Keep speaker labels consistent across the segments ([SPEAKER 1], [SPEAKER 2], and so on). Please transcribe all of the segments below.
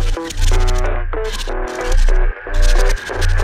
[SPEAKER 1] Thank you.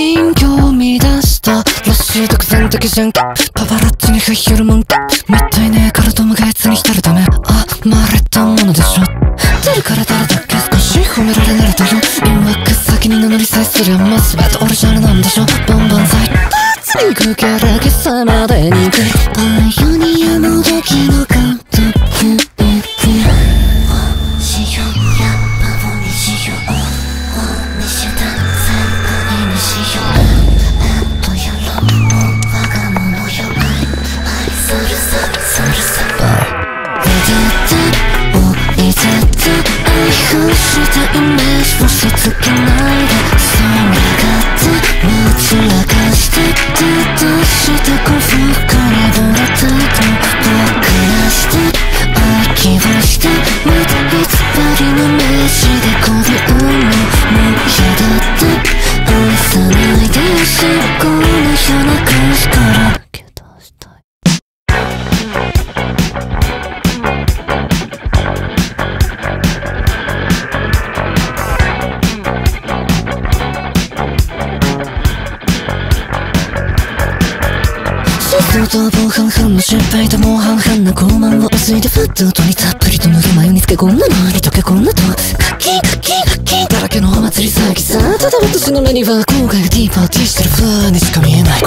[SPEAKER 1] 人形を見出した。らしい独善的じゃん。パパラッチに振りるもんかみったいねからともがいつに浸るため。あまれたものでしょ。出るから誰だっけ？少し褒められ慣れたよ誘惑先に名乗りさえすりゃもう全てオリジナルなんでしょ。バンバン剤にくけらけさまでにく。愛風したイメージ押し付けないで。それがってむつらかして手として幸福に相当防犯犯の失敗ともう半々な傲慢を薄いでフットとにたっぷりと塗る眉につけこんなのに溶けこんなとカッキーカッキーカッキー。だらけのお祭り騒ぎさ。ただ私の目には後悔がディーパーティーしてる風にしか見えない。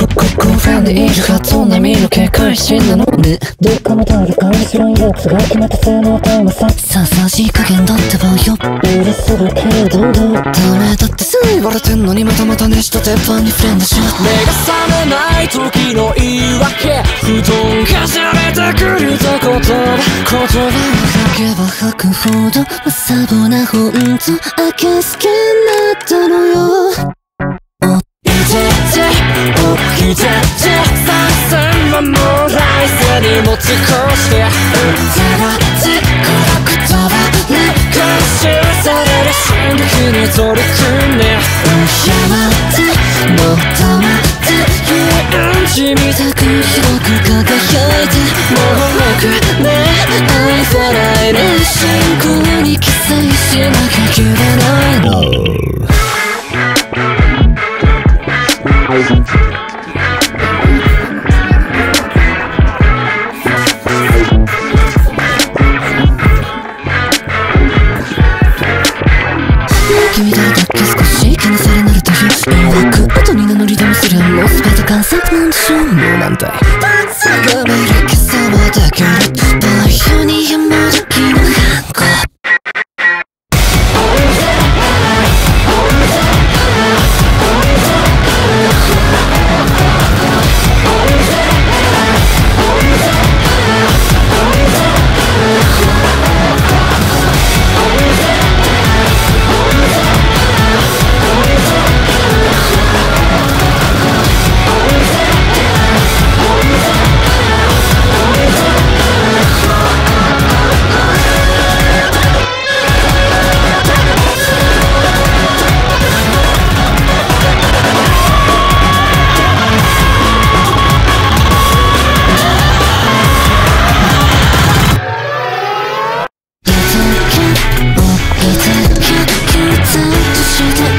[SPEAKER 1] いるはそんな見の警戒心なのねどっかの誰か後ろにやつが決めた性能タイムさささしい加減だってばよ許するけれどダメだってさ言われてんのにまたまた熱した鉄板にフレンドしよう
[SPEAKER 2] 目が覚めない時の言い訳布団かじられてくると言葉
[SPEAKER 1] 言葉を吐けば吐くほどまさぼなほんとあけすけになったのよ
[SPEAKER 2] い荷物こうして
[SPEAKER 1] 手は手から言葉ね
[SPEAKER 2] 回収される進撃に取り組んで
[SPEAKER 1] 山ってもっと待って
[SPEAKER 2] うんちみた
[SPEAKER 1] く広く輝いて
[SPEAKER 2] もうなくね
[SPEAKER 1] 愛さないで進行しし